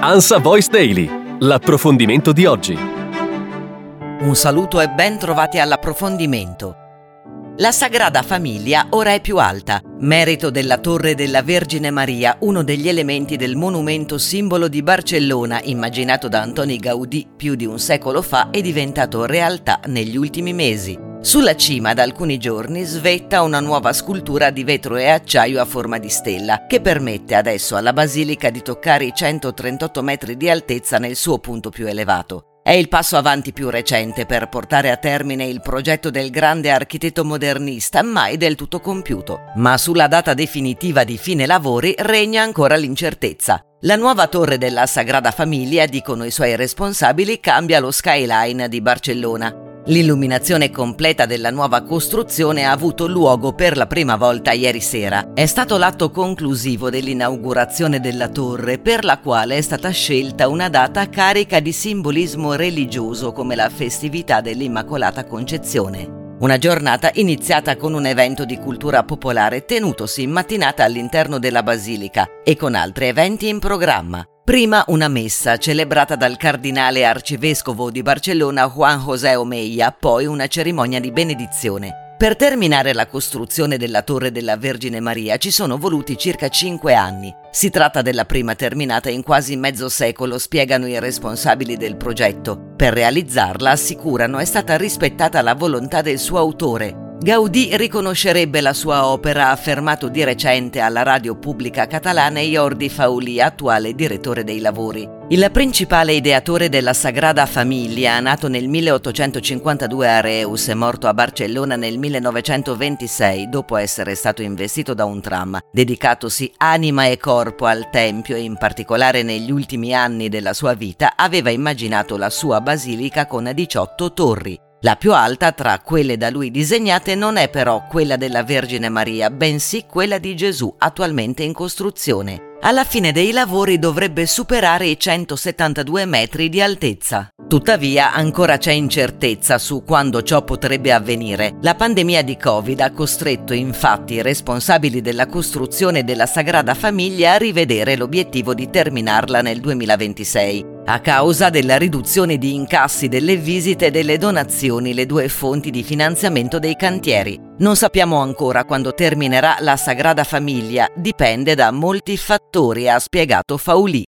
Ansa Voice Daily, l'approfondimento di oggi. Un saluto e ben trovati all'approfondimento. La Sagrada Famiglia ora è più alta, merito della Torre della Vergine Maria, uno degli elementi del monumento simbolo di Barcellona, immaginato da Antoni Gaudì più di un secolo fa e diventato realtà negli ultimi mesi. Sulla cima da alcuni giorni svetta una nuova scultura di vetro e acciaio a forma di stella, che permette adesso alla basilica di toccare i 138 metri di altezza nel suo punto più elevato. È il passo avanti più recente per portare a termine il progetto del grande architetto modernista, mai del tutto compiuto. Ma sulla data definitiva di fine lavori regna ancora l'incertezza. La nuova torre della Sagrada Famiglia, dicono i suoi responsabili, cambia lo skyline di Barcellona. L'illuminazione completa della nuova costruzione ha avuto luogo per la prima volta ieri sera. È stato l'atto conclusivo dell'inaugurazione della torre, per la quale è stata scelta una data carica di simbolismo religioso come la festività dell'Immacolata Concezione. Una giornata iniziata con un evento di cultura popolare tenutosi in mattinata all'interno della basilica e con altri eventi in programma. Prima una messa celebrata dal cardinale arcivescovo di Barcellona Juan José Omeia, poi una cerimonia di benedizione. Per terminare la costruzione della Torre della Vergine Maria ci sono voluti circa cinque anni. Si tratta della prima terminata in quasi mezzo secolo, spiegano i responsabili del progetto. Per realizzarla, assicurano, è stata rispettata la volontà del suo autore, Gaudì riconoscerebbe la sua opera, ha affermato di recente alla radio pubblica catalana Jordi Fauli, attuale direttore dei lavori. Il principale ideatore della Sagrada Famiglia, nato nel 1852 a Reus e morto a Barcellona nel 1926 dopo essere stato investito da un tram, dedicatosi anima e corpo al Tempio e in particolare negli ultimi anni della sua vita, aveva immaginato la sua basilica con 18 torri, la più alta tra quelle da lui disegnate non è però quella della Vergine Maria, bensì quella di Gesù attualmente in costruzione. Alla fine dei lavori dovrebbe superare i 172 metri di altezza. Tuttavia ancora c'è incertezza su quando ciò potrebbe avvenire. La pandemia di Covid ha costretto infatti i responsabili della costruzione della Sagrada Famiglia a rivedere l'obiettivo di terminarla nel 2026 a causa della riduzione di incassi delle visite e delle donazioni, le due fonti di finanziamento dei cantieri. Non sappiamo ancora quando terminerà la Sagrada Famiglia, dipende da molti fattori, ha spiegato Fauli.